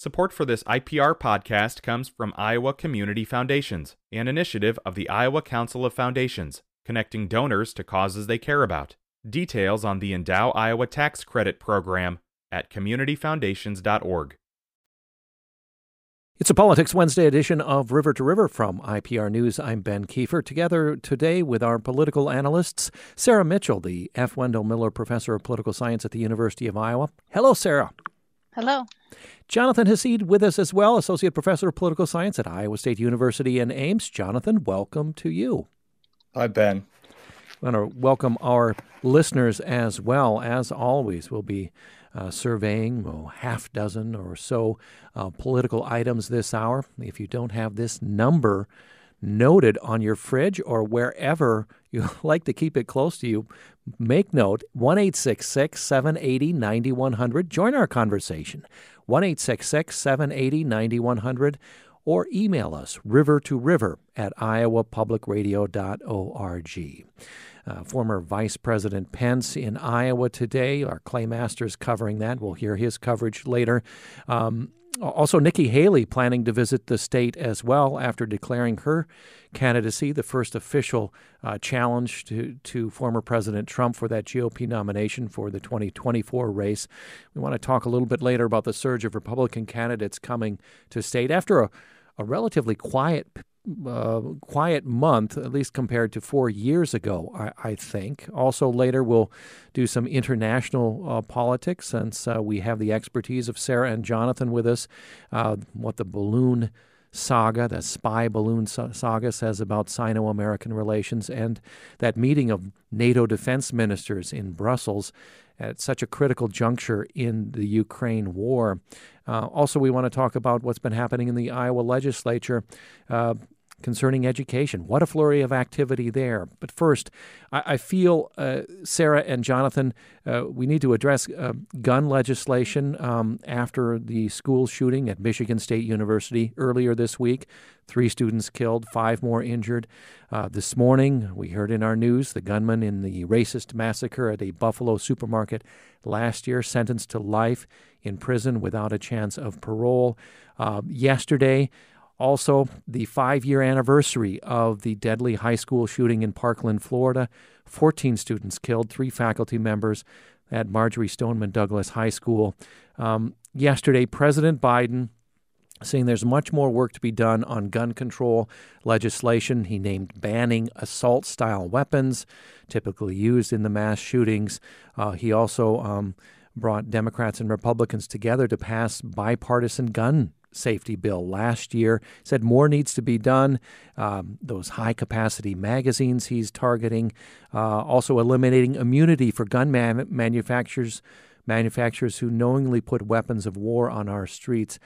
Support for this IPR podcast comes from Iowa Community Foundations, an initiative of the Iowa Council of Foundations, connecting donors to causes they care about. Details on the Endow Iowa Tax Credit Program at communityfoundations.org. It's a Politics Wednesday edition of River to River from IPR News. I'm Ben Kiefer. Together today with our political analysts, Sarah Mitchell, the F. Wendell Miller Professor of Political Science at the University of Iowa. Hello, Sarah. Hello. Jonathan Hassid with us as well, Associate Professor of Political Science at Iowa State University in Ames. Jonathan, welcome to you. Hi, Ben. I want to welcome our listeners as well. As always, we'll be uh, surveying a half dozen or so uh, political items this hour. If you don't have this number noted on your fridge or wherever you like to keep it close to you, make note 1 780 9100. Join our conversation 1 780 9100 or email us river to river at iowapublicradio.org. Uh, former Vice President Pence in Iowa today. Our Clay Masters covering that. We'll hear his coverage later. Um, also, Nikki Haley planning to visit the state as well after declaring her candidacy, the first official uh, challenge to, to former President Trump for that GOP nomination for the 2024 race. We want to talk a little bit later about the surge of Republican candidates coming to state after a, a relatively quiet uh, quiet month, at least compared to four years ago, I, I think. Also, later we'll do some international uh, politics since uh, we have the expertise of Sarah and Jonathan with us. Uh, what the balloon saga, the spy balloon saga, says about Sino American relations, and that meeting of NATO defense ministers in Brussels at such a critical juncture in the Ukraine war. Uh, also, we want to talk about what's been happening in the Iowa legislature. Uh, concerning education. What a flurry of activity there. But first, I, I feel, uh, Sarah and Jonathan, uh, we need to address uh, gun legislation um, after the school shooting at Michigan State University earlier this week. Three students killed, five more injured. Uh, this morning, we heard in our news the gunman in the racist massacre at a Buffalo supermarket last year sentenced to life in prison without a chance of parole. Uh, yesterday, also, the five year anniversary of the deadly high school shooting in Parkland, Florida. 14 students killed, three faculty members at Marjory Stoneman Douglas High School. Um, yesterday, President Biden saying there's much more work to be done on gun control legislation. He named banning assault style weapons typically used in the mass shootings. Uh, he also um, brought Democrats and Republicans together to pass bipartisan gun safety bill last year. Said more needs to be done. Um, those high capacity magazines he's targeting. Uh, also eliminating immunity for gun man- manufacturers, manufacturers who knowingly put weapons of war on our streets.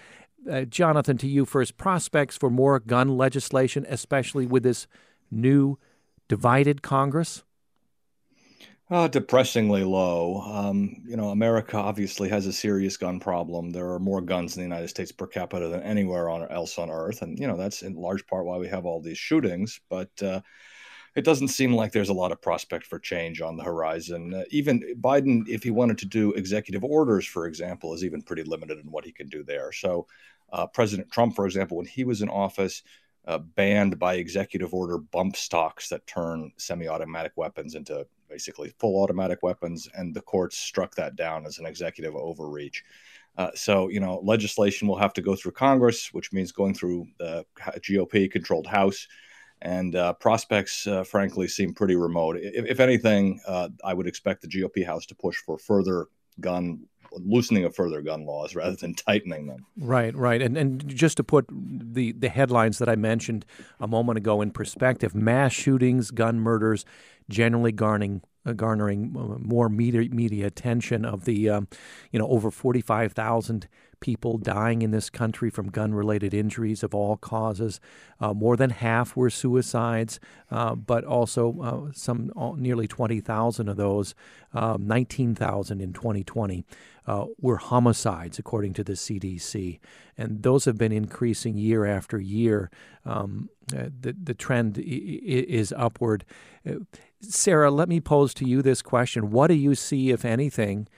Uh, Jonathan, to you first. Prospects for more gun legislation, especially with this new divided Congress. Uh, depressingly low. Um, you know, America obviously has a serious gun problem. There are more guns in the United States per capita than anywhere on, else on Earth, and you know that's in large part why we have all these shootings. But uh, it doesn't seem like there's a lot of prospect for change on the horizon. Uh, even Biden, if he wanted to do executive orders, for example, is even pretty limited in what he can do there. So, uh, President Trump, for example, when he was in office, uh, banned by executive order bump stocks that turn semi-automatic weapons into basically full automatic weapons, and the courts struck that down as an executive overreach. Uh, so, you know, legislation will have to go through Congress, which means going through the GOP-controlled House, and uh, prospects, uh, frankly, seem pretty remote. If, if anything, uh, I would expect the GOP House to push for further gun loosening of further gun laws rather than tightening them. Right, right. And and just to put the the headlines that I mentioned a moment ago in perspective, mass shootings, gun murders, generally garnering garnering uh, more media media attention of the um, you know over 45,000 people dying in this country from gun related injuries of all causes. Uh, more than half were suicides, uh, but also uh, some nearly 20,000 of those, um, 19,000 in 2020, uh, were homicides, according to the CDC. And those have been increasing year after year. Um, uh, the, the trend I- is upward. Sarah, let me pose to you this question What do you see, if anything?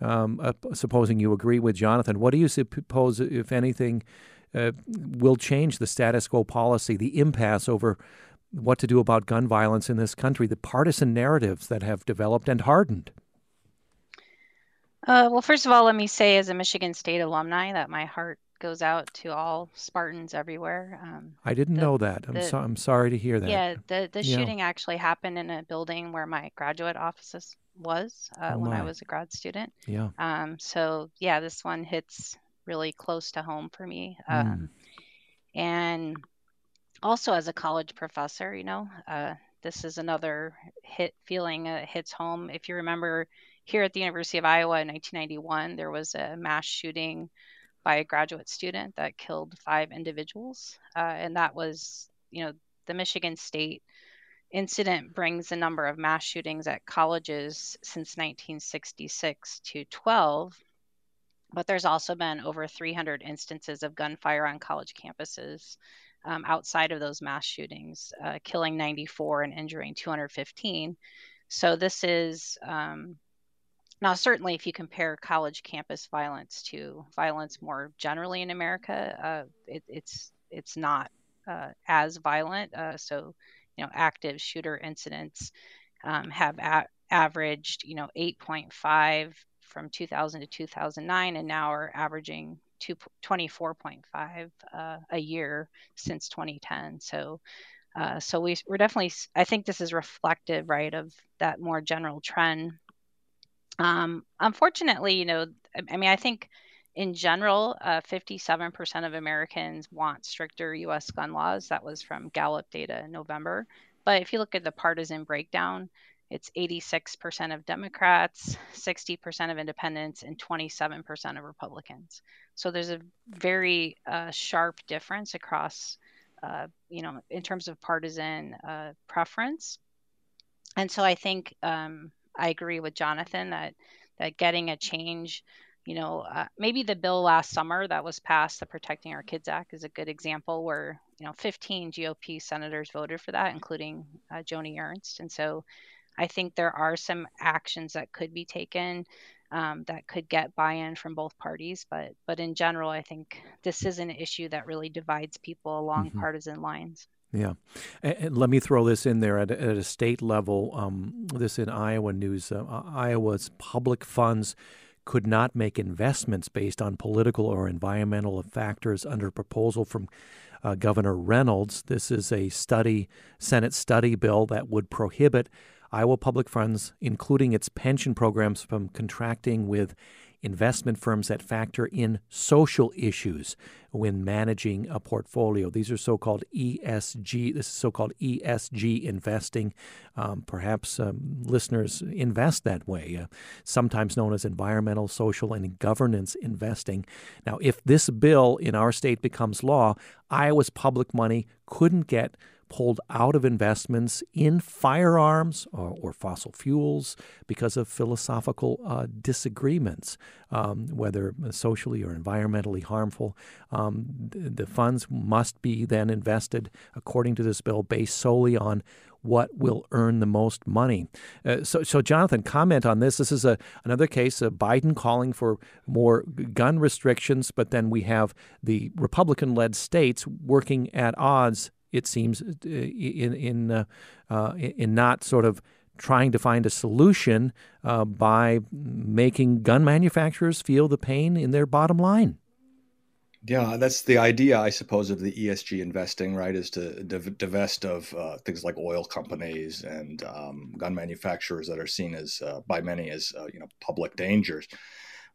um, uh, supposing you agree with Jonathan, what do you suppose, if anything, uh, will change the status quo policy, the impasse over what to do about gun violence in this country, the partisan narratives that have developed and hardened? Uh, well, first of all, let me say, as a Michigan State alumni, that my heart goes out to all Spartans everywhere. Um, I didn't the, know that. I'm, the, so, I'm sorry to hear that. Yeah, the, the shooting actually happened in a building where my graduate office was uh, oh when I was a grad student. Yeah. Um, so, yeah, this one hits really close to home for me. Mm. Um, and also as a college professor, you know, uh, this is another hit feeling uh, hits home. If you remember here at the University of Iowa in 1991, there was a mass shooting by a graduate student that killed five individuals. Uh, and that was, you know, the Michigan State incident brings the number of mass shootings at colleges since 1966 to 12 but there's also been over 300 instances of gunfire on college campuses um, outside of those mass shootings, uh, killing 94 and injuring 215. So this is um, now certainly if you compare college campus violence to violence more generally in America, uh, it, it's it's not uh, as violent. Uh, so you know, active shooter incidents um, have a- averaged you know 8.5 from 2000 to 2009 and now are averaging 24.5 uh, a year since 2010 so uh, so we, we're definitely i think this is reflective right of that more general trend um, unfortunately you know i mean i think in general uh, 57% of americans want stricter us gun laws that was from gallup data in november but if you look at the partisan breakdown it's 86% of Democrats, 60% of independents, and 27% of Republicans. So there's a very uh, sharp difference across, uh, you know, in terms of partisan uh, preference. And so I think um, I agree with Jonathan that that getting a change, you know, uh, maybe the bill last summer that was passed, the Protecting Our Kids Act, is a good example where you know 15 GOP senators voted for that, including uh, Joni Ernst, and so I think there are some actions that could be taken um, that could get buy-in from both parties. But but in general, I think this is an issue that really divides people along mm-hmm. partisan lines. Yeah. And, let me throw this in there at, at a state level. Um, this in Iowa news. Uh, Iowa's public funds could not make investments based on political or environmental factors under proposal from uh, Governor Reynolds. This is a study, Senate study bill that would prohibit Iowa Public Funds, including its pension programs, from contracting with investment firms that factor in social issues when managing a portfolio. These are so-called ESG. This is so-called ESG investing. Um, perhaps um, listeners invest that way, uh, sometimes known as environmental, social, and governance investing. Now, if this bill in our state becomes law, Iowa's public money couldn't get pulled out of investments in firearms or, or fossil fuels because of philosophical uh, disagreements, um, whether socially or environmentally harmful. Um, the, funds must be then invested, according to this bill, based solely on what will earn the most money. Uh, so, so Jonathan, comment on this. This is a another case of Biden calling for more gun restrictions, but then we have the Republican-led states working at odds it seems, uh, in in uh, uh, in not sort of trying to find a solution uh, by making gun manufacturers feel the pain in their bottom line. Yeah, that's the idea, I suppose, of the ESG investing, right? Is to divest of uh, things like oil companies and um, gun manufacturers that are seen as, uh, by many, as uh, you know, public dangers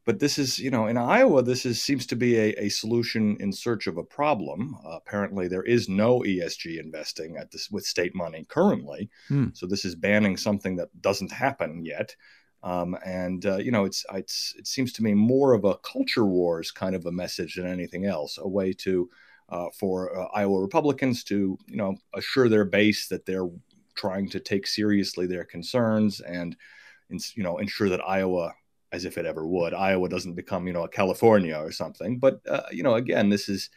but this is you know in iowa this is seems to be a, a solution in search of a problem. Uh, apparently there is no esg investing at this with state money currently. Hmm. so this is banning something that doesn't happen yet. Um, and uh, you know it's, it's it seems to me more of a culture wars kind of a message than anything else a way to uh, for uh, iowa republicans to you know assure their base that they're trying to take seriously their concerns and you know ensure that iowa as if it ever would. Iowa doesn't become, you know, a California or something. But uh, you know, again, this is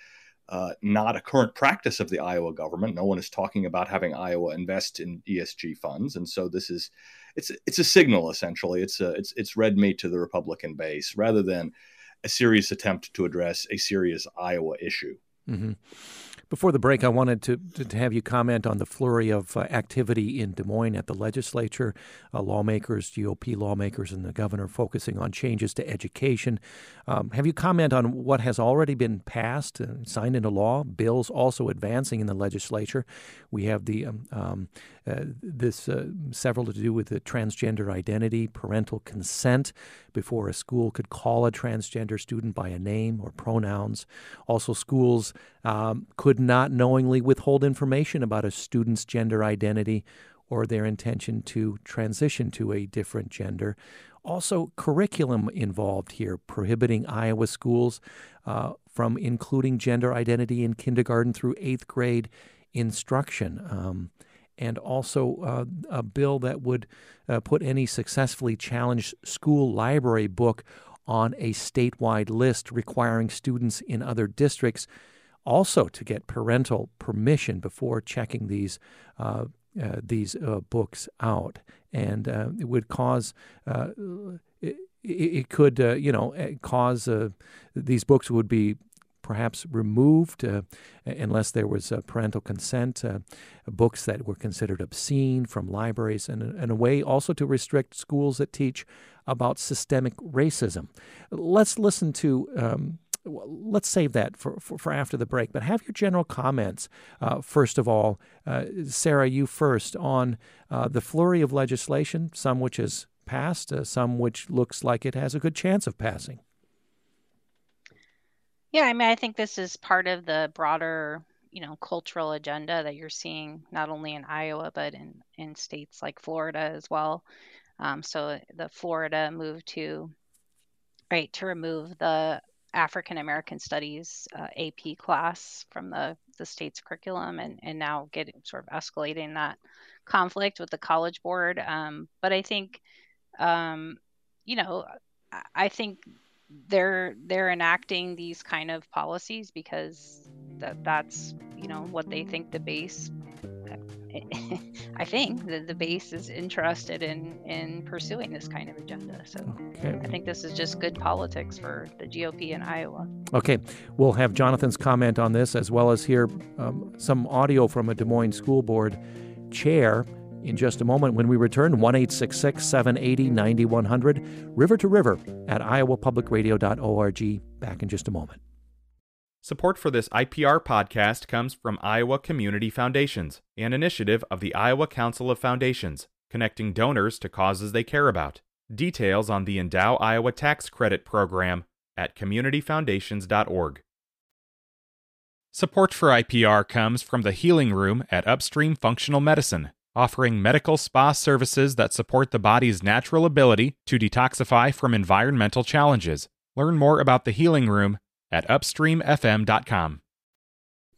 uh, not a current practice of the Iowa government. No one is talking about having Iowa invest in ESG funds, and so this is it's it's a signal essentially. It's a, it's it's red meat to the Republican base rather than a serious attempt to address a serious Iowa issue. Mm-hmm. Before the break, I wanted to, to have you comment on the flurry of uh, activity in Des Moines at the legislature. Uh, lawmakers, GOP lawmakers, and the governor focusing on changes to education. Um, have you comment on what has already been passed, uh, signed into law? Bills also advancing in the legislature. We have the um, um, uh, this uh, several to do with the transgender identity, parental consent before a school could call a transgender student by a name or pronouns. Also, schools um, could not knowingly withhold information about a student's gender identity or their intention to transition to a different gender. Also, curriculum involved here, prohibiting Iowa schools uh, from including gender identity in kindergarten through eighth grade instruction. Um, and also uh, a bill that would uh, put any successfully challenged school library book on a statewide list requiring students in other districts also to get parental permission before checking these uh, uh these uh, books out, and uh, it would cause. It, it, could, you know, cause these books would be perhaps removed uh, unless there was uh, parental consent, uh, books that were considered obscene from libraries, and, and a way also to restrict schools that teach about systemic racism. Let's listen to. Um, let's save that for, for, for, after the break, but have your general comments. Uh, first of all, uh, Sarah, you first on uh, the flurry of legislation, some which has passed, some which looks like it has a good chance of passing. Yeah, I mean, I think this is part of the broader, you know, cultural agenda that you're seeing not only in Iowa but in in states like Florida as well. Um, so the Florida move to right to remove the African American Studies uh, AP class from the the state's curriculum, and and now getting sort of escalating that conflict with the College Board. Um, but I think, um, you know, I think they're they're enacting these kind of policies because that that's you know what they think the base I think that the base is interested in in pursuing this kind of agenda. So okay. I think this is just good politics for the GOP in Iowa. Okay, we'll have Jonathan's comment on this as well as hear um, some audio from a Des Moines school board chair in just a moment when we return 1 780 9100 river to river at iowapublicradio.org back in just a moment support for this ipr podcast comes from iowa community foundations an initiative of the iowa council of foundations connecting donors to causes they care about details on the endow iowa tax credit program at communityfoundations.org Support for IPR comes from the Healing Room at Upstream Functional Medicine offering medical spa services that support the body's natural ability to detoxify from environmental challenges. Learn more about the Healing Room at upstreamfm.com.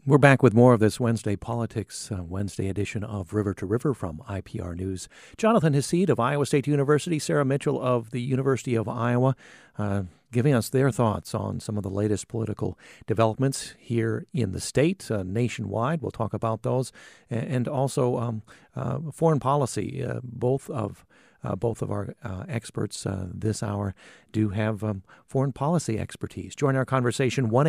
We're back with more of this Wednesday Politics, uh, Wednesday edition of River to River from IPR News. Jonathan Hassid of Iowa State University, Sarah Mitchell of the University of Iowa, uh, giving us their thoughts on some of the latest political developments here in the state, uh, nationwide. We'll talk about those, and also um, uh, foreign policy, uh, both of both of our uh, experts uh, this hour do have um, foreign policy expertise. Join our conversation 1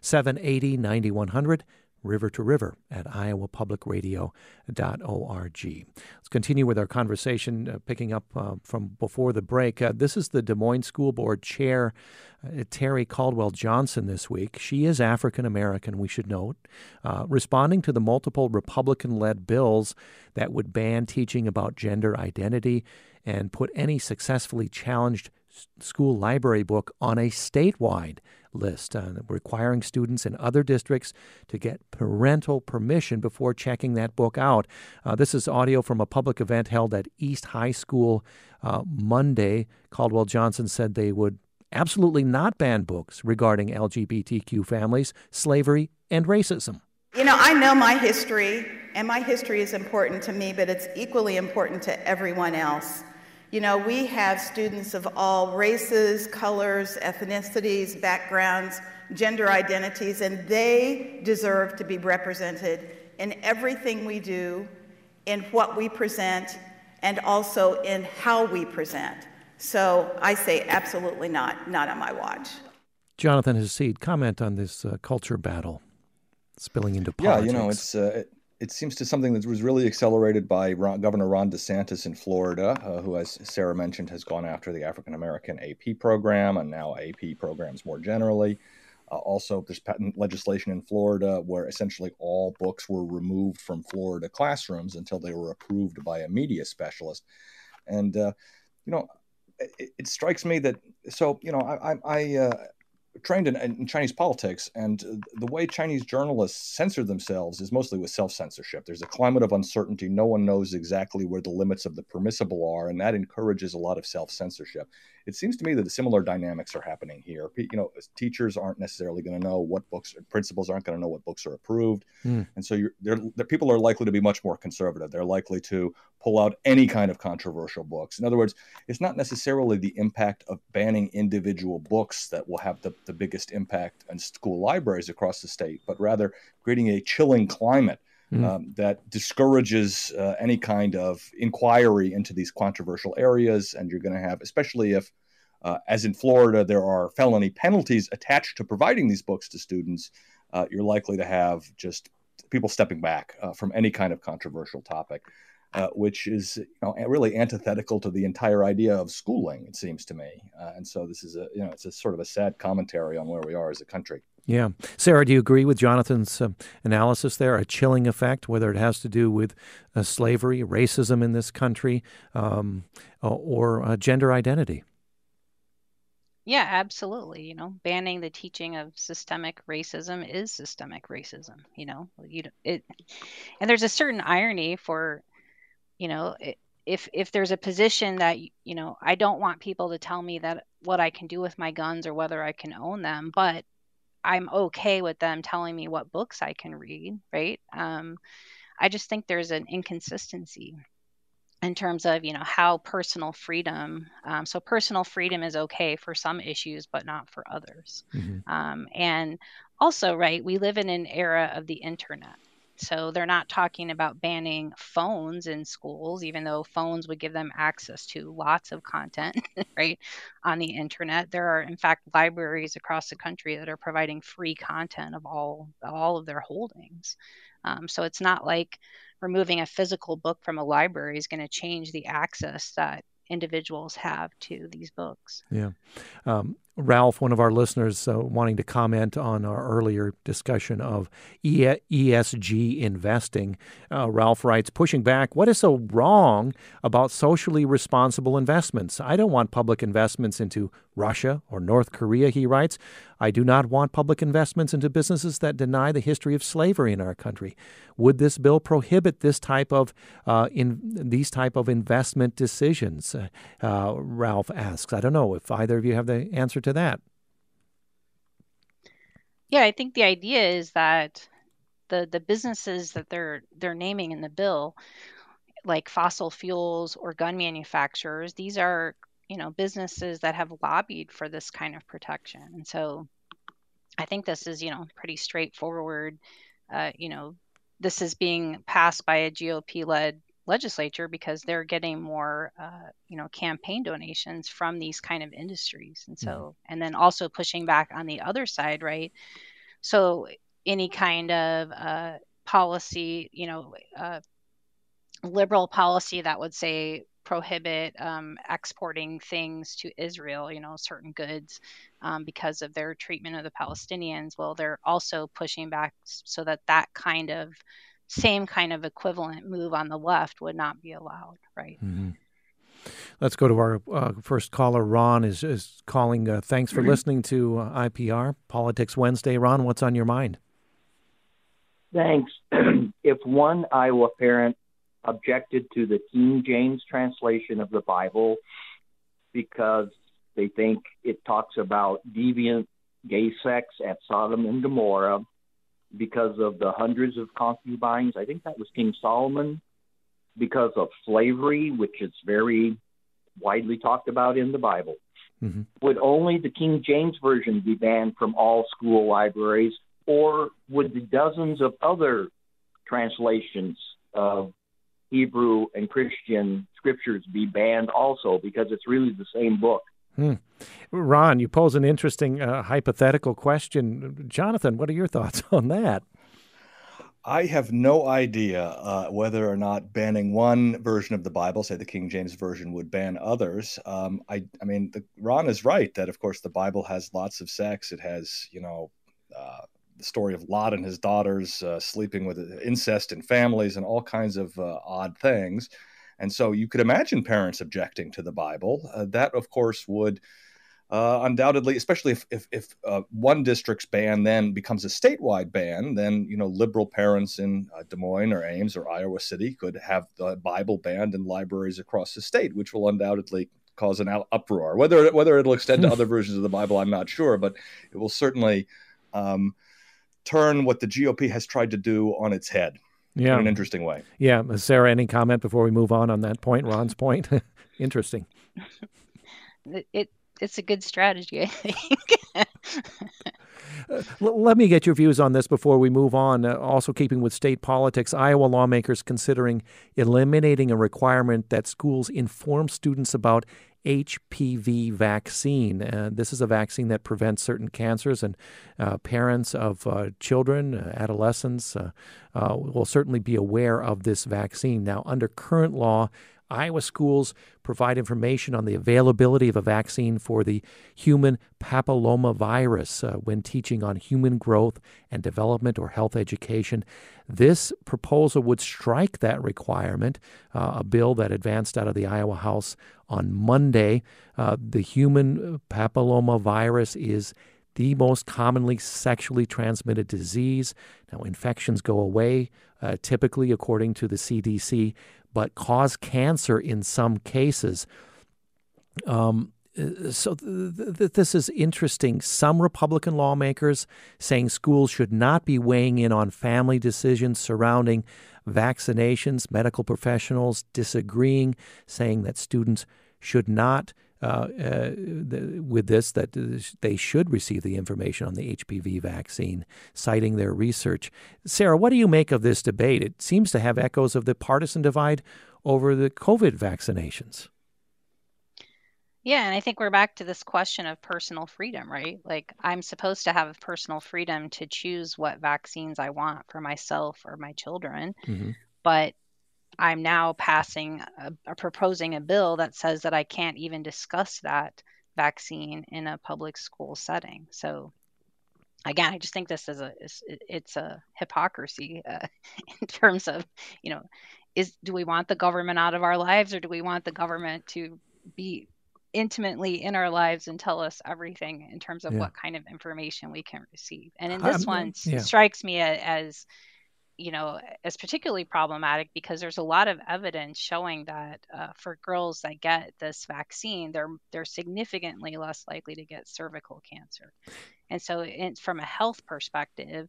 780 9100 river to river at iowapublicradio.org. Let's continue with our conversation, uh, picking up uh, from before the break. Uh, this is the Des Moines School Board Chair, uh, Terry Caldwell Johnson, this week. She is African American, we should note, uh, responding to the multiple Republican led bills that would ban teaching about gender identity and put any successfully challenged school library book on a statewide list, uh, requiring students in other districts to get parental permission before checking that book out. Uh, this is audio from a public event held at East High School uh, Monday. Caldwell Johnson said they would absolutely not ban books regarding LGBTQ families, slavery, and racism. You know, I know my history, and my history is important to me, but it's equally important to everyone else. You know, we have students of all races, colors, ethnicities, backgrounds gender identities, and they deserve to be represented in everything we do, in what we present, and also in how we present. So I say absolutely not, not on my watch. Jonathan Hassid, comment on this uh, culture battle spilling into politics. Yeah, you know, it's uh, it, seems to something that was really accelerated by Ron, Governor Ron DeSantis in Florida, uh, who, as Sarah mentioned, has gone after the African American AP program and now AP programs more generally. Uh, also, there's patent legislation in Florida where essentially all books were removed from Florida classrooms until they were approved by a media specialist. And, uh, you know, it, it, strikes me that, so, you know, I, I, I uh, trained in, in, Chinese politics, and the way Chinese journalists censor themselves is mostly with self censorship. There's a climate of uncertainty. No one knows exactly where the limits of the permissible are, and that encourages a lot of self censorship. It seems to me that similar dynamics are happening here. You know, teachers aren't necessarily going to know what books, principals aren't going to know what books are approved, mm. and so you're, they're, they're, people are likely to be much more conservative. They're likely to pull out any kind of controversial books. In other words, it's not necessarily the impact of banning individual books that will have the, the biggest impact on school libraries across the state, but rather creating a chilling climate mm. um, that discourages uh, any kind of inquiry into these controversial areas. And you're going to have, especially if, uh, as in Florida, there are felony penalties attached to providing these books to students, uh, you're likely to have just people stepping back uh, from any kind of controversial topic uh, which is you know really antithetical to the entire idea of schooling. It seems to me, uh, and so this is a you know it's a sort of a sad commentary on where we are as a country. Yeah, Sarah, do you agree with Jonathan's uh, analysis there? A chilling effect, whether it has to do with uh, slavery, racism in this country, um, or uh, gender identity. Yeah, absolutely. You know, banning the teaching of systemic racism is systemic racism. You know, you it, and there's a certain irony for you know if if there's a position that you know i don't want people to tell me that what i can do with my guns or whether i can own them but i'm okay with them telling me what books i can read right? Um, i just think there's an inconsistency in terms of you know how personal freedom um, so personal freedom is okay for some issues but not for others. Mm-hmm. um, and also right we live in an era of the internet so they're not talking about banning phones in schools, even though phones would give them access to lots of content, right, on the internet. There are, in fact, libraries across the country that are providing free content of all all of their holdings. Um, so it's not like removing a physical book from a library is going to change the access that individuals have to these books. Yeah. Um, Ralph, one of our listeners, uh, wanting to comment on our earlier discussion of ESG investing. Uh, Ralph writes, pushing back, what is so wrong about socially responsible investments? I don't want public investments into Russia or North Korea, he writes. I do not want public investments into businesses that deny the history of slavery in our country. Would this bill prohibit this type of uh, in these type of investment decisions? Uh, Ralph asks. I don't know if either of you have the answer to that. Yeah, I think the idea is that the the businesses that they're they're naming in the bill, like fossil fuels or gun manufacturers, these are you know businesses that have lobbied for this kind of protection and so i think this is you know pretty straightforward uh, you know this is being passed by a gop led legislature because they're getting more uh, you know campaign donations from these kind of industries and so mm-hmm. and then also pushing back on the other side right so any kind of uh, policy you know uh, liberal policy that would say prohibit um, exporting things to Israel, you know, certain goods um, because of their treatment of the Palestinians. Well, they're also pushing back so that that kind of same kind of equivalent move on the left would not be allowed, right? Mm-hmm. Let's go to our uh, first caller. Ron is, is calling. Uh, thanks for mm-hmm. listening to uh, IPR Politics Wednesday. Ron, what's on your mind? Thanks. if one Iowa parent objected to the King James translation of the Bible because they think it talks about deviant gay sex at Sodom and Gomorrah because of the hundreds of concubines. I think that was King Solomon. Because of slavery, which is very widely talked about in the Bible. mm-hmm. would only the King James Version be banned from all school libraries, or would the dozens of other translations of Hebrew and Christian scriptures be banned also because it's really the same book? Hmm. Ron, you pose an interesting uh, hypothetical question. Jonathan, what are your thoughts on that? I have no idea uh, whether or not banning one version of the Bible, say the King James version, would ban others. Um, I, I mean, the, Ron is right that, of course, the Bible has lots of sex. It has, you know, uh, the story of Lot and his daughters uh, sleeping with incest in families and all kinds of uh, odd things. And so you could imagine parents objecting to the Bible. Uh, that, of course, would uh, undoubtedly, especially if if, if uh, one district's ban then becomes a statewide ban, then you know liberal parents in uh, Des Moines or Ames or Iowa City could have the Bible banned in libraries across the state, which will undoubtedly cause an uproar. Whether whether it'll extend to other versions of the Bible, I'm not sure, but it will certainly um, turn what the GOP has tried to do on its head. Yeah. in an interesting way. Yeah, Sarah, any comment before we move on on that point, Ron's point? interesting. It it's a good strategy, I think. uh, let me get your views on this before we move on. Uh, also, keeping with state politics, Iowa lawmakers considering eliminating a requirement that schools inform students about HPV vaccine. Uh, this is a vaccine that prevents certain cancers, and uh, parents of uh, children, uh, adolescents, uh, uh, will certainly be aware of this vaccine. Now, under current law, Iowa schools provide information on the availability of a vaccine for the human papillomavirus uh, when teaching on human growth and development or health education. This proposal would strike that requirement, uh, a bill that advanced out of the Iowa House on Monday. Uh, the human papillomavirus is the most commonly sexually transmitted disease. Now, infections go away, uh, typically, according to the CDC, but cause cancer in some cases. Um, so th- th- this is interesting. Some Republican lawmakers saying schools should not be weighing in on family decisions surrounding vaccinations. Medical professionals disagreeing, saying that students should not uh, uh, the, with this that they should receive the information on the HPV vaccine, citing their research. Sarah, what do you make of this debate? It seems to have echoes of the partisan divide over the COVID vaccinations. Yeah, and I think we're back to this question of personal freedom, right? Like, I'm supposed to have personal freedom to choose what vaccines I want for myself or my children. Mm-hmm. But I'm now passing a, a, proposing a bill that says that I can't even discuss that vaccine in a public school setting. So again, I just think this is a it's, it's a hypocrisy uh, in terms of you know is do we want the government out of our lives or do we want the government to be intimately in our lives and tell us everything in terms of yeah. what kind of information we can receive and in this um, one yeah. strikes me as you know, as particularly problematic because there's a lot of evidence showing that uh, for girls that get this vaccine, they're they're significantly less likely to get cervical cancer. And so, in, from a health perspective,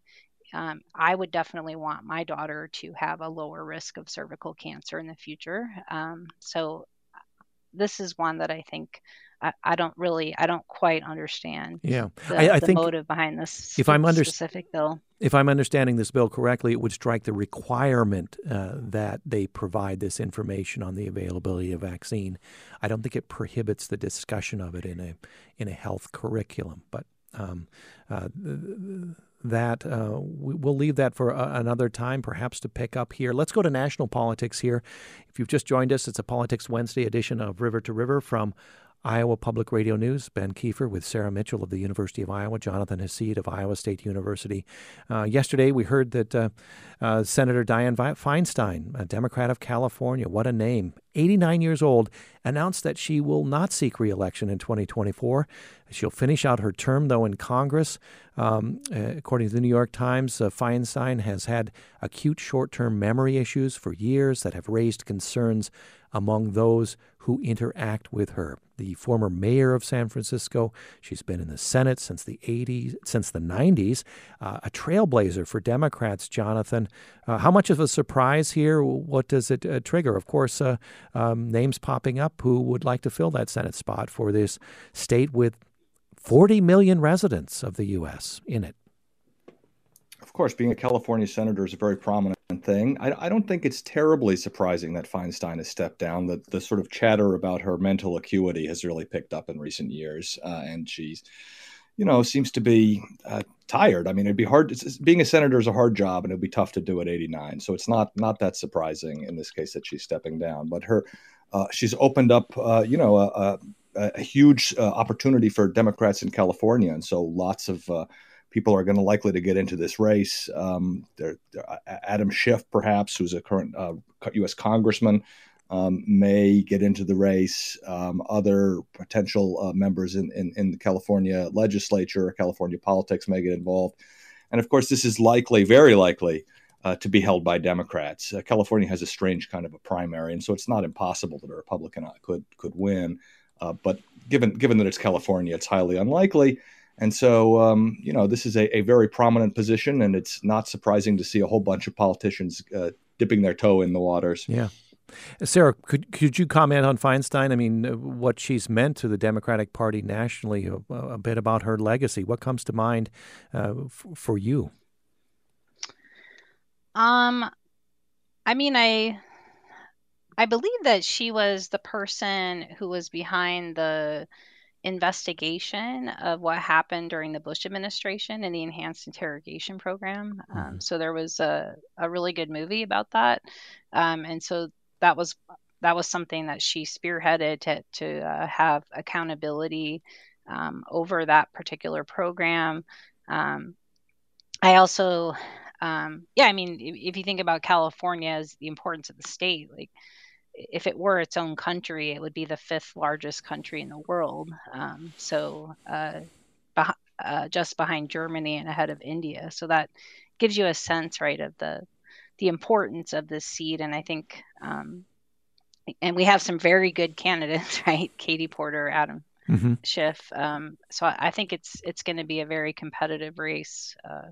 um, I would definitely want my daughter to have a lower risk of cervical cancer in the future. Um, so, this is one that I think I, I don't really, I don't quite understand. Yeah, the, I, I the think motive behind this if I'm under- specific bill. If I'm understanding this bill correctly, it would strike the requirement uh, that they provide this information on the availability of vaccine. I don't think it prohibits the discussion of it in a in a health curriculum, but um, uh, that uh, we'll leave that for another time, perhaps to pick up here. Let's go to national politics here. If you've just joined us, it's a Politics Wednesday edition of River to River from Iowa Public Radio News, Ben Kiefer with Sarah Mitchell of the University of Iowa, Jonathan Hassid of Iowa State University. Uh, yesterday, we heard that uh, uh, Senator Dianne Feinstein, a Democrat of California, what a name, 89 years old, announced that she will not seek reelection in 2024. She'll finish out her term, though, in Congress. Um, uh, according to the New York Times, uh, Feinstein has had acute short term memory issues for years that have raised concerns among those who interact with her. The former mayor of San Francisco, she's been in the Senate since the 80s, since the 90s, uh, a trailblazer for Democrats. Jonathan, uh, how much of a surprise here? What does it uh, trigger? Of course, uh, um, names popping up who would like to fill that Senate spot for this state with 40 million residents of the U.S. in it. Of course, being a California senator is a very prominent thing. I, I, don't think it's terribly surprising that Feinstein has stepped down. The, the sort of chatter about her mental acuity has really picked up in recent years, uh, and she's, you know, seems to be uh, tired. I mean, it'd be hard. being a senator is a hard job, and it'd be tough to do at 89. So it's not not that surprising in this case that she's stepping down. But her, uh, she's opened up, uh, you know, a, a, a huge uh, opportunity for Democrats in California, and so lots of uh, people are going to likely to get into this race. Um, there, Adam Schiff, perhaps, who's a current uh, U.S. congressman, um, may get into the race. Um, other potential uh, members in, in, in, the California legislature, or California politics may get involved. And of course, this is likely, very likely, uh, to be held by Democrats. Uh, California has a strange kind of a primary, and so it's not impossible that a Republican could could win. Uh, but given given that it's California, it's highly unlikely. And so, um, you know, this is a, a, very prominent position, and it's not surprising to see a whole bunch of politicians uh, dipping their toe in the waters. Yeah. Sarah, could could you comment on Feinstein? I mean, uh, what she's meant to the Democratic Party nationally, a, a bit about her legacy. What comes to mind uh, f- for you? Um, I mean, I I believe that she was the person who was behind the investigation of what happened during the Bush administration and the enhanced interrogation program. Um, mm-hmm. so there was a, a really good movie about that. Um, and so that was that was something that she spearheaded to, to uh, have accountability um, over that particular program. Um, I also, um, yeah, I mean, if, if you think about California as the importance of the state, like if it were its own country, it would be the fifth largest country in the world. Um, so uh, beh- uh, just behind Germany and ahead of India. So that gives you a sense, right, of the the importance of this seat. And I think, um, and we have some very good candidates, right? Katie Porter, Adam mm-hmm. Schiff. Um, so I think it's it's going to be a very competitive race, uh,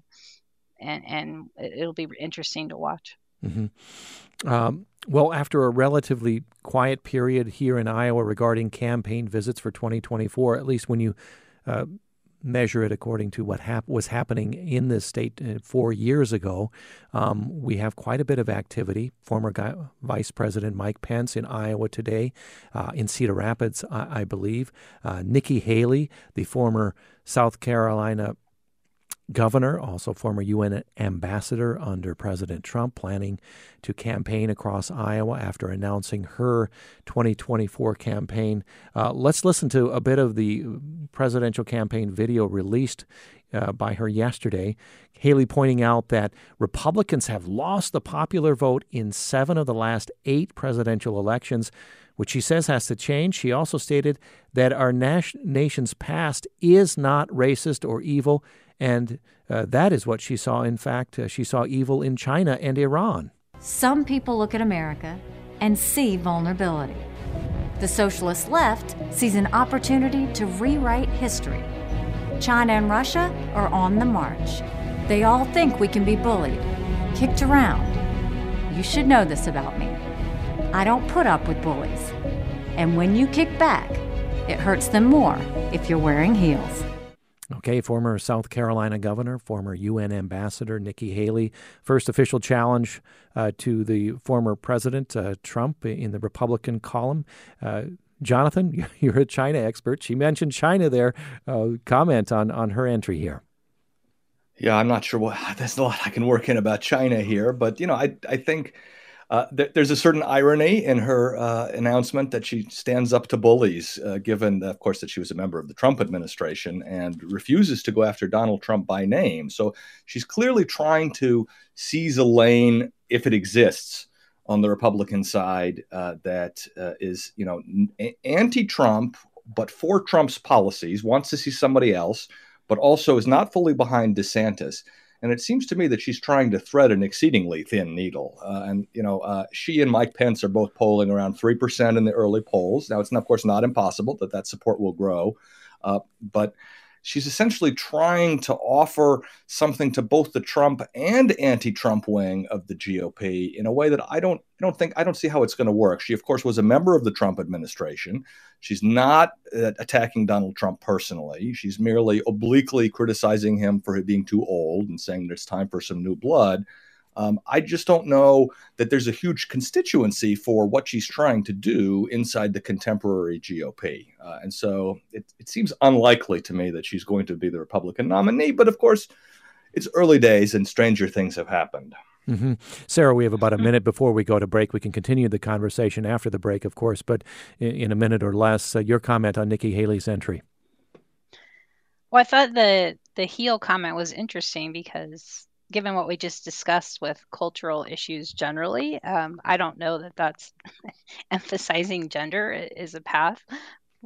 and and it'll be interesting to watch. Mm-hmm. Um, well, after a relatively quiet period here in Iowa regarding campaign visits for 2024, at least when you uh, measure it according to what hap- was happening in this state uh, four years ago, um, we have quite a bit of activity. Former Guy- Vice President Mike Pence in Iowa today, uh, in Cedar Rapids, I, I believe. Uh, Nikki Haley, the former South Carolina governor, also former UN ambassador under President Trump, planning to campaign across Iowa after announcing her 2024 campaign. Uh, let's listen to a bit of the presidential campaign video released uh, by her yesterday. Haley pointing out that Republicans have lost the popular vote in seven of the last eight presidential elections which she says has to change. She also stated that our nation's past is not racist or evil, and uh, that is what she saw. In fact, uh, she saw evil in China and Iran. Some people look at America and see vulnerability. The socialist left sees an opportunity to rewrite history. China and Russia are on the march. They all think we can be bullied, kicked around. You should know this about me. I don't put up with bullies. And when you kick back, it hurts them more if you're wearing heels. Okay, former South Carolina governor, former UN ambassador Nikki Haley, first official challenge uh, to the former president uh, Trump in the Republican column. Uh, Jonathan, you're a China expert. She mentioned China there. Uh, comment on, on her entry here. Yeah, I'm not sure what there's a lot I can work in about China here, but you know, I I think uh, th- there's a certain irony in her uh, announcement that she stands up to bullies, uh, given, of course, that she was a member of the Trump administration and refuses to go after Donald Trump by name. So she's clearly trying to seize a lane, if it exists, on the Republican side uh, that uh, is, you know, n- anti-Trump, but for Trump's policies, wants to see somebody else, but also is not fully behind DeSantis. And it seems to me that she's trying to thread an exceedingly thin needle. Uh, and, you know, uh, she and Mike Pence are both polling around 3% in the early polls. Now, it's, of course, not impossible that that support will grow. Uh, but she's essentially trying to offer something to both the Trump and anti-Trump wing of the GOP in a way that I don't I don't think I don't see how it's going to work. She of course was a member of the Trump administration. She's not uh, attacking Donald Trump personally. She's merely obliquely criticizing him for being too old and saying that it's time for some new blood. Um, I just don't know that there's a huge constituency for what she's trying to do inside the contemporary GOP. Uh, and so it, it seems unlikely to me that she's going to be the Republican nominee. But of course, it's early days and stranger things have happened. Mm-hmm. Sarah, we have about a minute before we go to break. We can continue the conversation after the break, of course, but in, in a minute or less, uh, your comment on Nikki Haley's entry. Well, I thought the the heel comment was interesting because given what we just discussed with cultural issues generally, um, I don't know that that's emphasizing gender is a path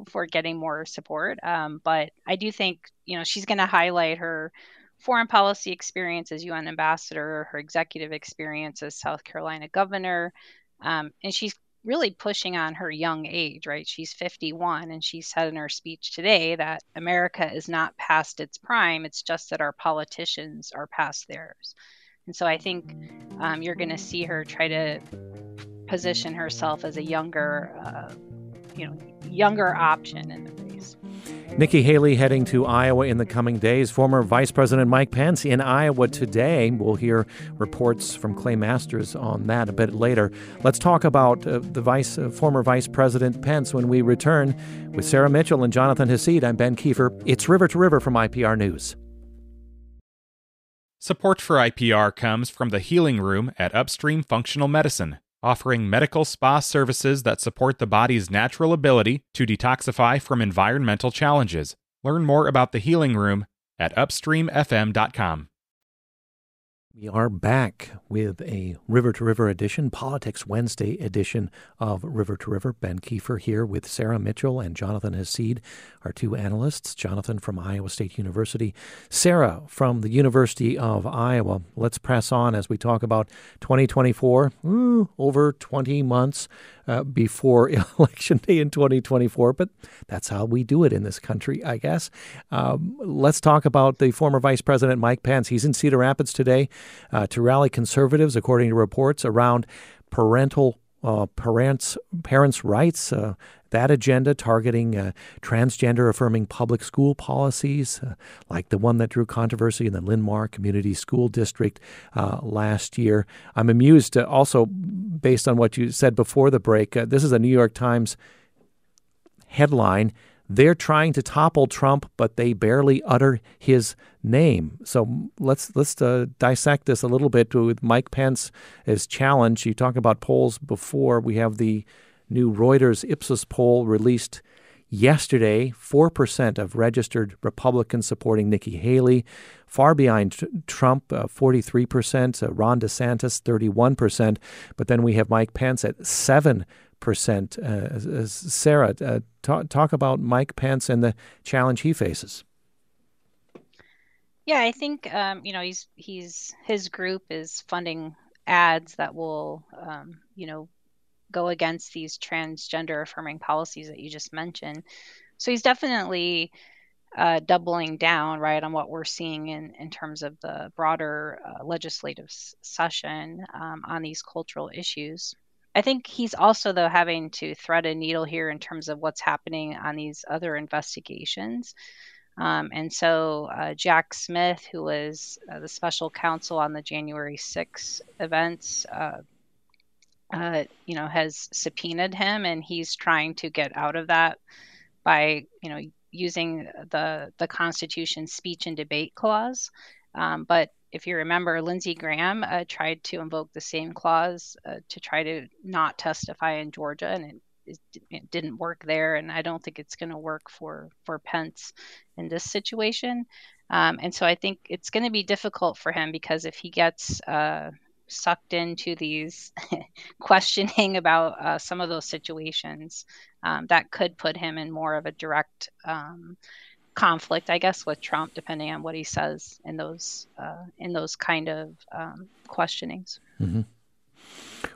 for getting more support. Um, but I do think, you know, she's going to highlight her foreign policy experience as UN ambassador, her executive experience as South Carolina governor. Um, and she's really pushing on her young age, right? She's 51, and she said in her speech today that America is not past its prime. It's just that our politicians are past theirs. And so I think um, you're going to see her try to position herself as a younger, uh, you know, younger option in the. Nikki Haley heading to Iowa in the coming days. Former Vice President Mike Pence in Iowa today. We'll hear reports from Clay Masters on that a bit later. Let's talk about uh, the vice, uh, former Vice President Pence when we return with Sara Mitchell and Jonathan Hassid. I'm Ben Kiefer. It's River to River from IPR News. Support for IPR comes from the Healing Room at Upstream Functional Medicine offering medical spa services that support the body's natural ability to detoxify from environmental challenges. Learn more about the Healing Room at upstreamfm.com. We are back with a River to River edition, Politics Wednesday edition of River to River. Ben Kiefer here with Sara Mitchell and Jonathan Hassid, our two analysts. Jonathan from Iowa State University, Sarah from the University of Iowa. Let's press on as we talk about 2024, Ooh, over 20 months uh, before Election Day in 2024, but that's how we do it in this country, I guess. Um, let's talk about the former Vice President Mike Pence. He's in Cedar Rapids today uh, to rally conservatives, according to reports, around parental uh, parents parents' rights. Uh, that agenda targeting uh, transgender affirming public school policies, uh, like the one that drew controversy in the Linn-Mar Community School District uh, last year. I'm amused uh, also, based on what you said before the break. This is a New York Times headline. They're trying to topple Trump, but they barely utter his name. So let's let's uh, dissect this a little bit with Mike Pence as challenge. You talk about polls before. We have the new Reuters Ipsos poll released yesterday 4% of registered Republicans supporting Nikki Haley, far behind Trump, uh, 43%, uh, Ron DeSantis, 31%. But then we have Mike Pence at 7%. Uh, Sarah, uh, talk, talk about Mike Pence and the challenge he faces. Yeah, I think um, you know he's he's his group is funding ads that will um, you know go against these transgender affirming policies that you just mentioned. So he's definitely uh, doubling down, right, on what we're seeing in, in terms of the broader uh, legislative session um, on these cultural issues. I think he's also, though, having to thread a needle here in terms of what's happening on these other investigations. Um, and so uh, Jack Smith, who was uh, the special counsel on the January 6 events, uh, uh, you know, has subpoenaed him, and he's trying to get out of that by, you know, using the the Constitution speech and debate clause. Um, but if you remember, Lindsey Graham uh, tried to invoke the same clause uh, to try to not testify in Georgia, and it, it, didn't work there. And I don't think it's going to work for for Pence in this situation. Um, and so I think it's going to be difficult for him because if he gets uh, sucked into these questioning about uh, some of those situations um, that could put him in more of a direct um, conflict, I guess, with Trump, depending on what he says in those uh, in those kind of um, questionings. Mm-hmm.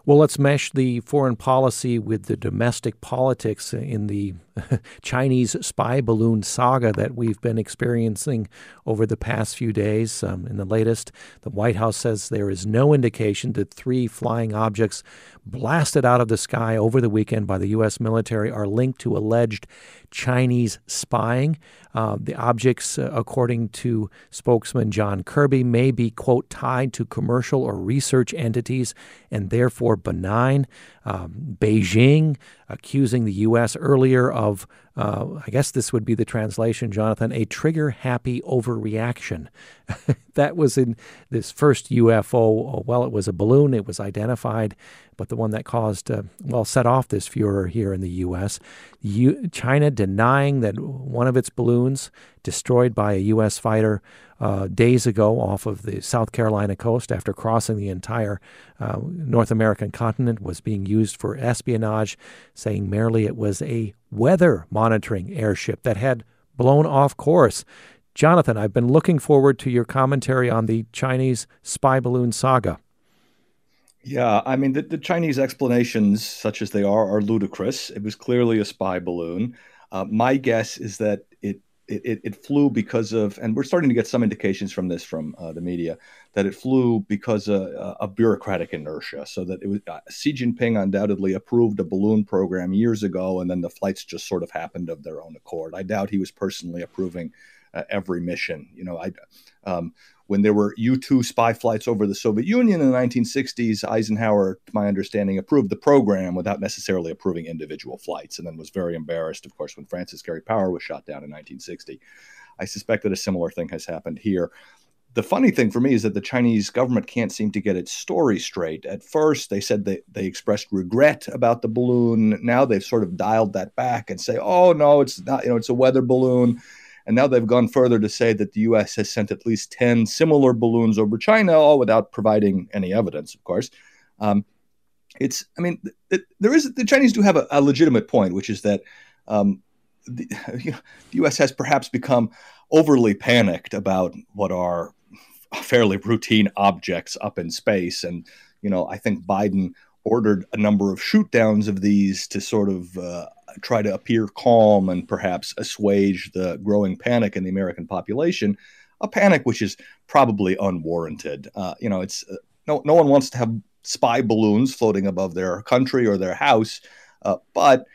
Well, let's mesh the foreign policy with the domestic politics in the Chinese spy balloon saga that we've been experiencing over the past few days. Um, in the latest, the White House says there is no indication that three flying objects blasted out of the sky over the weekend by the U.S. military are linked to alleged Chinese spying. Uh, the objects, uh, according to spokesman John Kirby, may be, quote, tied to commercial or research entities and therefore benign. Um, Beijing accusing the U.S. earlier of, uh, I guess this would be the translation, Jonathan, a trigger happy overreaction. that was in this first UFO. Well, it was a balloon, it was identified, but the one that caused, uh, well, set off this furor here in the U.S. U- China denying that one of its balloons destroyed by a U.S. fighter uh, days ago off of the South Carolina coast after crossing the entire uh, North American continent was being used for espionage, saying merely it was a weather monitoring airship that had blown off course. Jonathan, I've been looking forward to your commentary on the Chinese spy balloon saga. Yeah, I mean, the, the Chinese explanations, such as they are, are ludicrous. It was clearly a spy balloon. Uh, my guess is that it it, it, flew because of, and we're starting to get some indications from this from uh, the media, that it flew because of, uh, of bureaucratic inertia. So that it was uh, Xi Jinping undoubtedly approved a balloon program years ago, and then the flights just sort of happened of their own accord. I doubt he was personally approving uh, every mission. You know, I um, when there were U 2 spy flights over the Soviet Union in the 1960s, Eisenhower, to my understanding, approved the program without necessarily approving individual flights, and then was very embarrassed, of course, when Francis Gary Power was shot down in 1960. I suspect that a similar thing has happened here. The funny thing for me is that the Chinese government can't seem to get its story straight. At first, they said they, they expressed regret about the balloon. Now they've sort of dialed that back and say, oh, no, it's not, you know, it's a weather balloon and now they've gone further to say that the US has sent at least 10 similar balloons over China, all without providing any evidence, of course. Um, it's, I mean, there is, the Chinese do have a, a legitimate point, which is that um, the, you know, the US has perhaps become overly panicked about what are fairly routine objects up in space. And, you know, I think Biden ordered a number of shoot downs of these to sort of uh, try to appear calm and perhaps assuage the growing panic in the American population, a panic which is probably unwarranted. Uh, you know, it's uh, no no one wants to have spy balloons floating above their country or their house, uh, but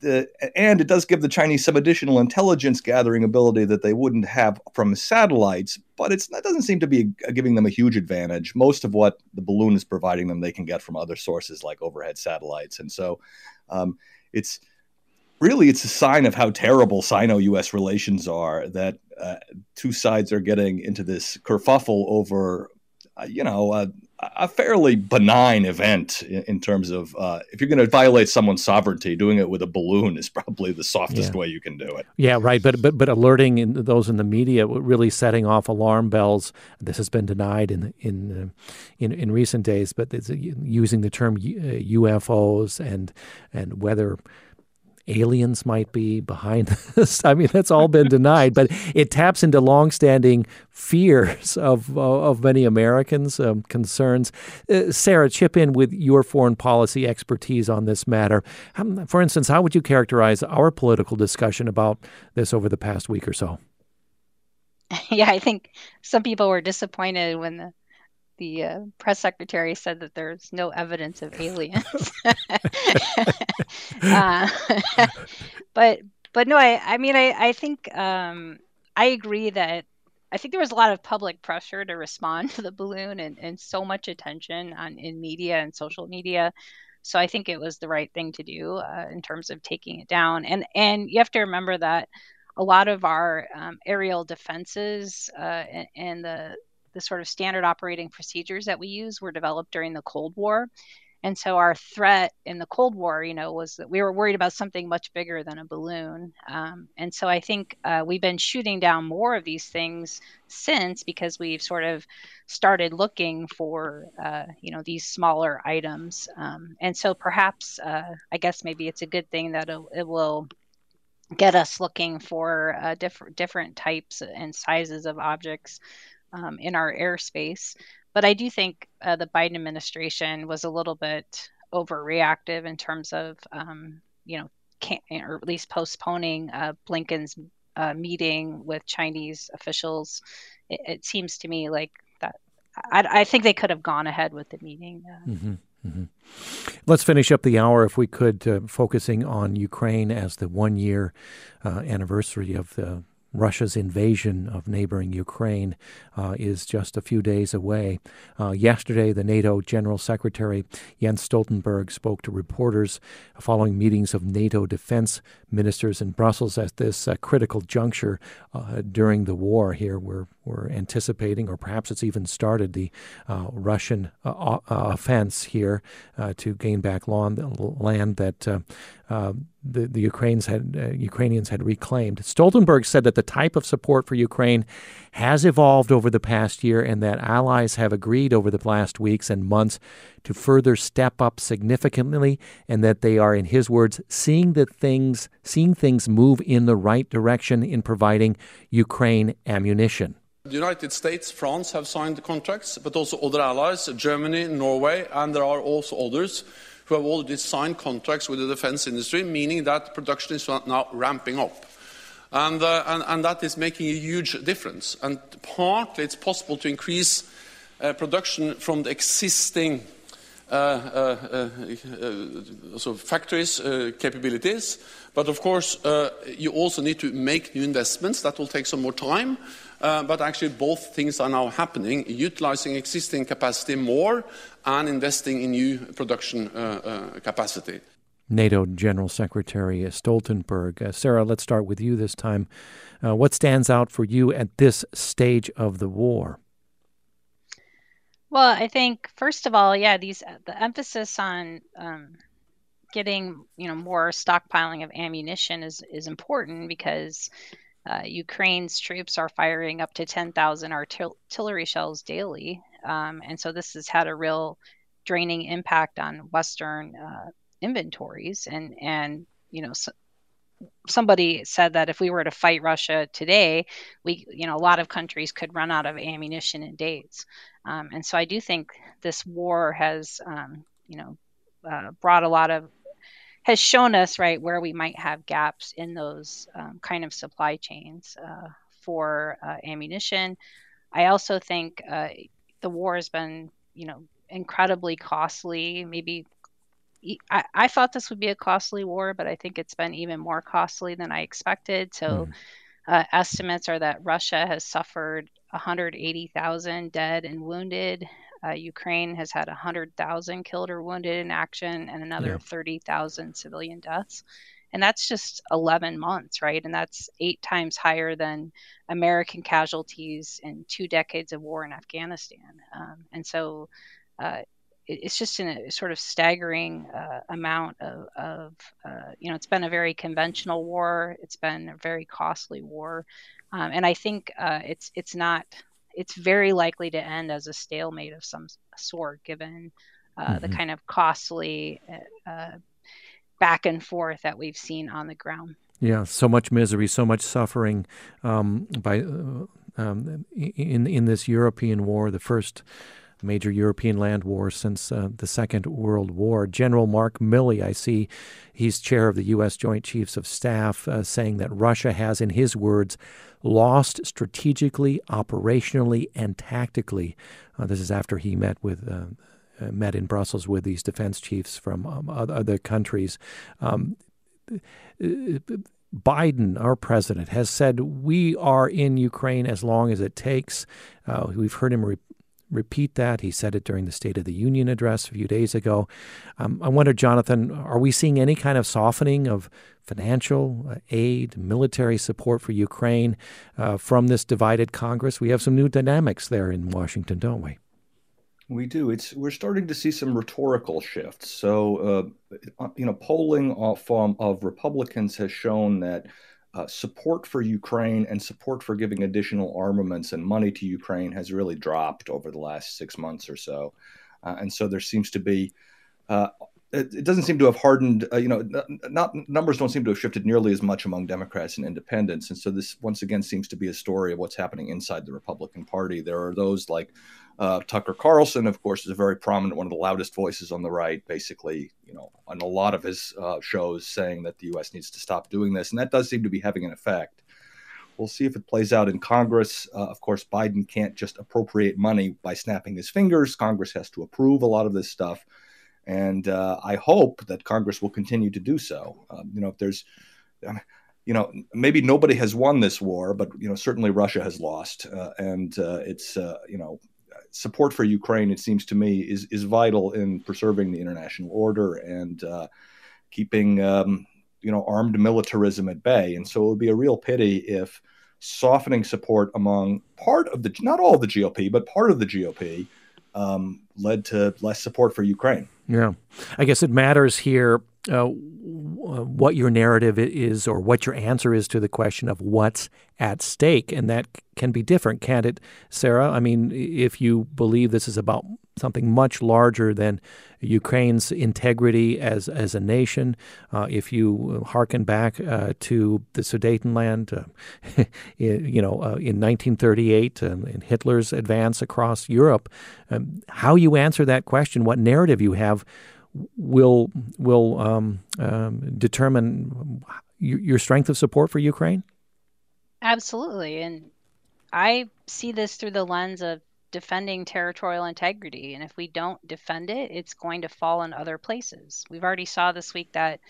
the, and it does give the Chinese some additional intelligence gathering ability that they wouldn't have from satellites. But it's that doesn't seem to be giving them a huge advantage. Most of what the balloon is providing them, they can get from other sources like overhead satellites, and so um, it's really it's a sign of how terrible Sino-U.S. relations are that uh, two sides are getting into this kerfuffle over, uh, you know, uh, a fairly benign event in, in terms of uh, if you're going to violate someone's sovereignty, doing it with a balloon is probably the softest yeah. way you can do it. Yeah, right. But but but alerting in those in the media, really setting off alarm bells. This has been denied in in uh, in, in recent days, but using the term UFOs uh, and and whether aliens might be behind this. I mean, that's all been denied, but it taps into longstanding fears of of many Americans, um, concerns. Uh, Sarah, chip in with your foreign policy expertise on this matter. Um, for instance, how would you characterize our political discussion about this over the past week or so? Yeah, I think some people were disappointed when the the uh, press secretary said that there's no evidence of aliens. uh, but but no, I I mean I I think um, I agree that I think there was a lot of public pressure to respond to the balloon and, and so much attention on in media and social media. So I think it was the right thing to do uh, in terms of taking it down. And and you have to remember that a lot of our um, aerial defenses uh, and, and the the sort of standard operating procedures that we use were developed during the Cold War. And so our threat in the Cold War, you know, was that we were worried about something much bigger than a balloon. Um, and so I think uh, we've been shooting down more of these things since because we've sort of started looking for, uh, you know, these smaller items. Um, and so perhaps, uh, I guess maybe it's a good thing that it, will get us looking for uh, different different types and sizes of objects um, in our airspace. but I do think uh, the Biden administration was a little bit overreactive in terms of, um, you know, can't, or at least postponing uh, Blinken's uh, meeting with Chinese officials. It, it, seems to me like that. I, I, think they could have gone ahead with the meeting. Uh. Mm-hmm. Mm-hmm. Let's finish up the hour, if we could, uh, focusing on Ukraine as the one year uh, anniversary of the Russia's invasion of neighboring Ukraine uh, is just a few days away. Uh, yesterday, the NATO General Secretary Jens Stoltenberg spoke to reporters following meetings of NATO defense ministers in Brussels at this uh, critical juncture uh, during the war. Here, we're, we're anticipating, or perhaps it's even started, the uh, Russian uh, offense here to gain back land, that the, the Ukrainians had, uh, Ukrainians had reclaimed. Stoltenberg said that the type of support for Ukraine has evolved over the past year and that allies have agreed over the last weeks and months to further step up significantly and that they are in his words seeing the things seeing things move in the right direction in providing Ukraine ammunition. The United States, France have signed the contracts, but also other allies, Germany, Norway, and there are also others who have already signed contracts with the defense industry, meaning that production is now ramping up. And, uh, and, and, that is making a huge difference. And partly it's possible to increase uh, production from the existing so factories' uh, capabilities. But of course, you also need to make new investments. That will take some more time. Uh, but actually both things are now happening, utilizing existing capacity more and investing in new production uh, uh, capacity. NATO General Secretary Stoltenberg. Uh, Sarah, let's start with you this time. Uh, what stands out for you at this stage of the war? Well, I think first of all, yeah, these the emphasis on um, getting you know more stockpiling of ammunition is is important because uh, Ukraine's troops are firing up to 10,000 artillery shells daily. Um, and so this has had a real draining impact on Western uh, inventories. And, and you know, so, somebody said that if we were to fight Russia today, we, you know, a lot of countries could run out of ammunition in days. Um, and so I do think this war has, um, you know, uh, brought a lot of has shown us right where we might have gaps in those um, kind of supply chains uh, for uh, ammunition. I also think uh, the war has been, you know, incredibly costly. Maybe I, I, thought this would be a costly war, but I think it's been even more costly than I expected. So, mm. estimates are that Russia has suffered 180,000 dead and wounded. Uh, Ukraine has had 100,000 killed or wounded in action and another yeah. 30,000 civilian deaths. And that's just 11 months, right? And that's eight times higher than American casualties in two decades of war in Afghanistan. Um, and so uh, it's just in a sort of staggering uh, amount of, of uh, you know, it's been a very conventional war. It's been a very costly war, um, and I think uh, it's it's not it's very likely to end as a stalemate of some sort, given uh, mm-hmm. the kind of costly uh, back and forth that we've seen on the ground. Yeah, so much misery, so much suffering um, by uh, um, in in this European war, the first major European land war since uh, the Second World War. General Mark Milley, I see he's chair of the U.S. Joint Chiefs of Staff, uh, saying that Russia has, in his words, lost strategically, operationally, and tactically. Uh, this is after he met with. Uh, uh, met in Brussels with these defense chiefs from um, other countries. Um, Biden, our president, has said we are in Ukraine as long as it takes. Uh, we've heard him re- repeat that. He said it during the State of the Union address a few days ago. Um, I wonder, Jonathan, are we seeing any kind of softening of financial uh, aid, military support for Ukraine uh, from this divided Congress? We have some new dynamics there in Washington, don't we? We do. It's we're starting to see some rhetorical shifts. So, uh, you know, polling from of Republicans has shown that uh, support for Ukraine and support for giving additional armaments and money to Ukraine has really dropped over the last six months or so. Uh, and so there seems to be uh, it, doesn't seem to have hardened. Uh, you know, not numbers don't seem to have shifted nearly as much among Democrats and Independents, and so this once again seems to be a story of what's happening inside the Republican Party. There are those like uh, Tucker Carlson, of course, is a very prominent, one of the loudest voices on the right, basically, you know, on a lot of his uh, shows saying that the U.S. needs to stop doing this, and that does seem to be having an effect. We'll see if it plays out in Congress. Uh, of course, Biden can't just appropriate money by snapping his fingers. Congress has to approve a lot of this stuff. And uh, I hope that Congress will continue to do so. Um, you know, if there's, um, you know, maybe nobody has won this war, but, you know, certainly Russia has lost. Uh, and uh, it's, uh, you know, support for Ukraine, it seems to me, is, is vital in preserving the international order and uh, keeping, um, you know, armed militarism at bay. And so it would be a real pity if softening support among part of the, not all of the GOP, but part of the GOP um, led to less support for Ukraine. Yeah. I guess it matters here uh, what your narrative is or what your answer is to the question of what's at stake. And that can be different, can't it, Sarah? I mean, if you believe this is about something much larger than Ukraine's integrity as, as a nation, uh, if you hearken back uh, to the Sudetenland, uh, you know, uh, in 1938, um, in Hitler's advance across Europe, um, how you answer that question, what narrative you have, will will um, um, determine your strength of support for Ukraine? Absolutely, and I see this through the lens of defending territorial integrity. And if we don't defend it, it's going to fall in other places. We've already saw this week that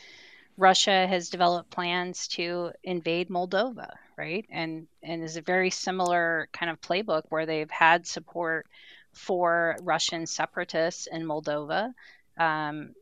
Russia has developed plans to invade Moldova, right? And and is a very similar kind of playbook where they've had support for Russian separatists in Moldova um,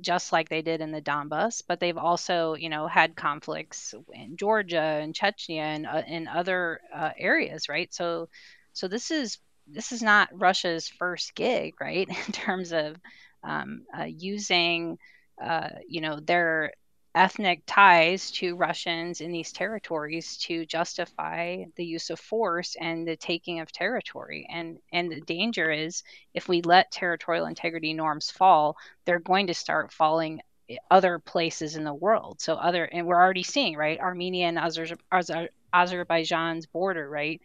just like they did in the Donbas, but they've also, you know, had conflicts in Georgia and Chechnya and uh, in other uh, areas, right? So, so this is this is not Russia's first gig, right? In terms of um, uh, using, uh, you know, their ethnic ties to Russians in these territories to justify the use of force and the taking of territory. And and the danger is if we let territorial integrity norms fall, they're going to start falling other places in the world. So other and we're already seeing right Armenia and Azer, Azer, Azerbaijan's border right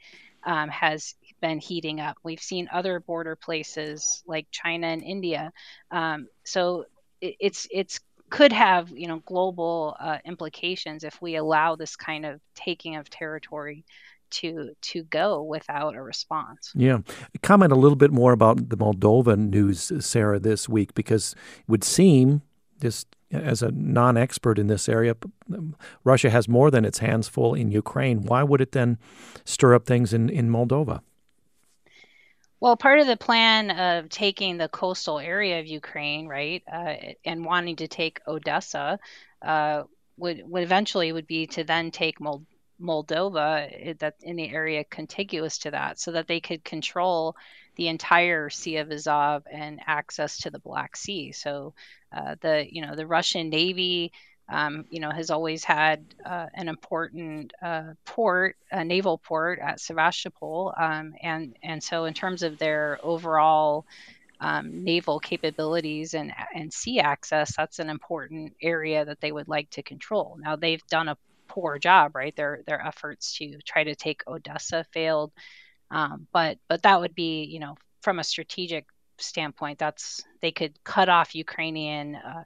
um, has been heating up. We've seen other border places like China and India. Um, so it's it's could have you know global uh, implications if we allow this kind of taking of territory to to go without a response. Yeah, comment a little bit more about the Moldova news, Sarah, this week because it would seem just as a non-expert in this area, Russia has more than its hands full in Ukraine. Why would it then stir up things in in Moldova? Well, part of the plan of taking the coastal area of Ukraine, right, uh, and wanting to take Odessa, uh, would, would eventually would be to then take Mold- Moldova, that in the area contiguous to that, so that they could control the entire Sea of Azov and access to the Black Sea. So, uh, the you know the Russian Navy um, you know, has always had uh, an important uh, port, a naval port at Sevastopol, um, and and so in terms of their overall um, naval capabilities and and sea access, that's an important area that they would like to control. Now they've done a poor job, right? Their their efforts to try to take Odessa failed, um, but but that would be, you know, from a strategic standpoint, that's they could cut off Ukrainian uh,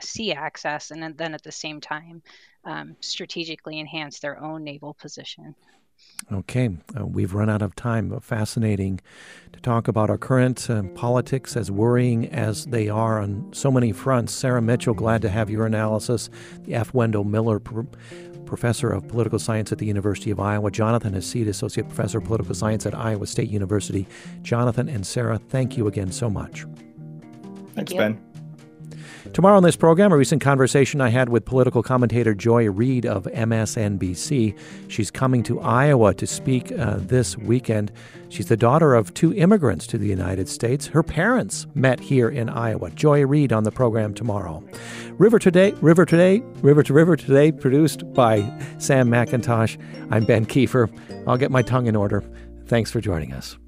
sea access and then at the same time um, strategically enhance their own naval position. Okay, uh, we've run out of time. Fascinating to talk about our current uh, politics, as worrying as they are on so many fronts. Sara Mitchell, glad to have your analysis. The F. Wendell Miller, professor of political science at the University of Iowa. Jonathan Hassid, associate professor of political science at Iowa State University. Jonathan and Sarah, thank you again so much. Thanks, Ben. Tomorrow on this program, a recent conversation I had with political commentator Joy Reid of MSNBC. She's coming to Iowa to speak uh, this weekend. She's the daughter of two immigrants to the United States. Her parents met here in Iowa. Joy Reid on the program tomorrow. River Today, River Today, River to River Today, produced by Sam McIntosh. I'm Ben Kiefer. I'll get my tongue in order. Thanks for joining us.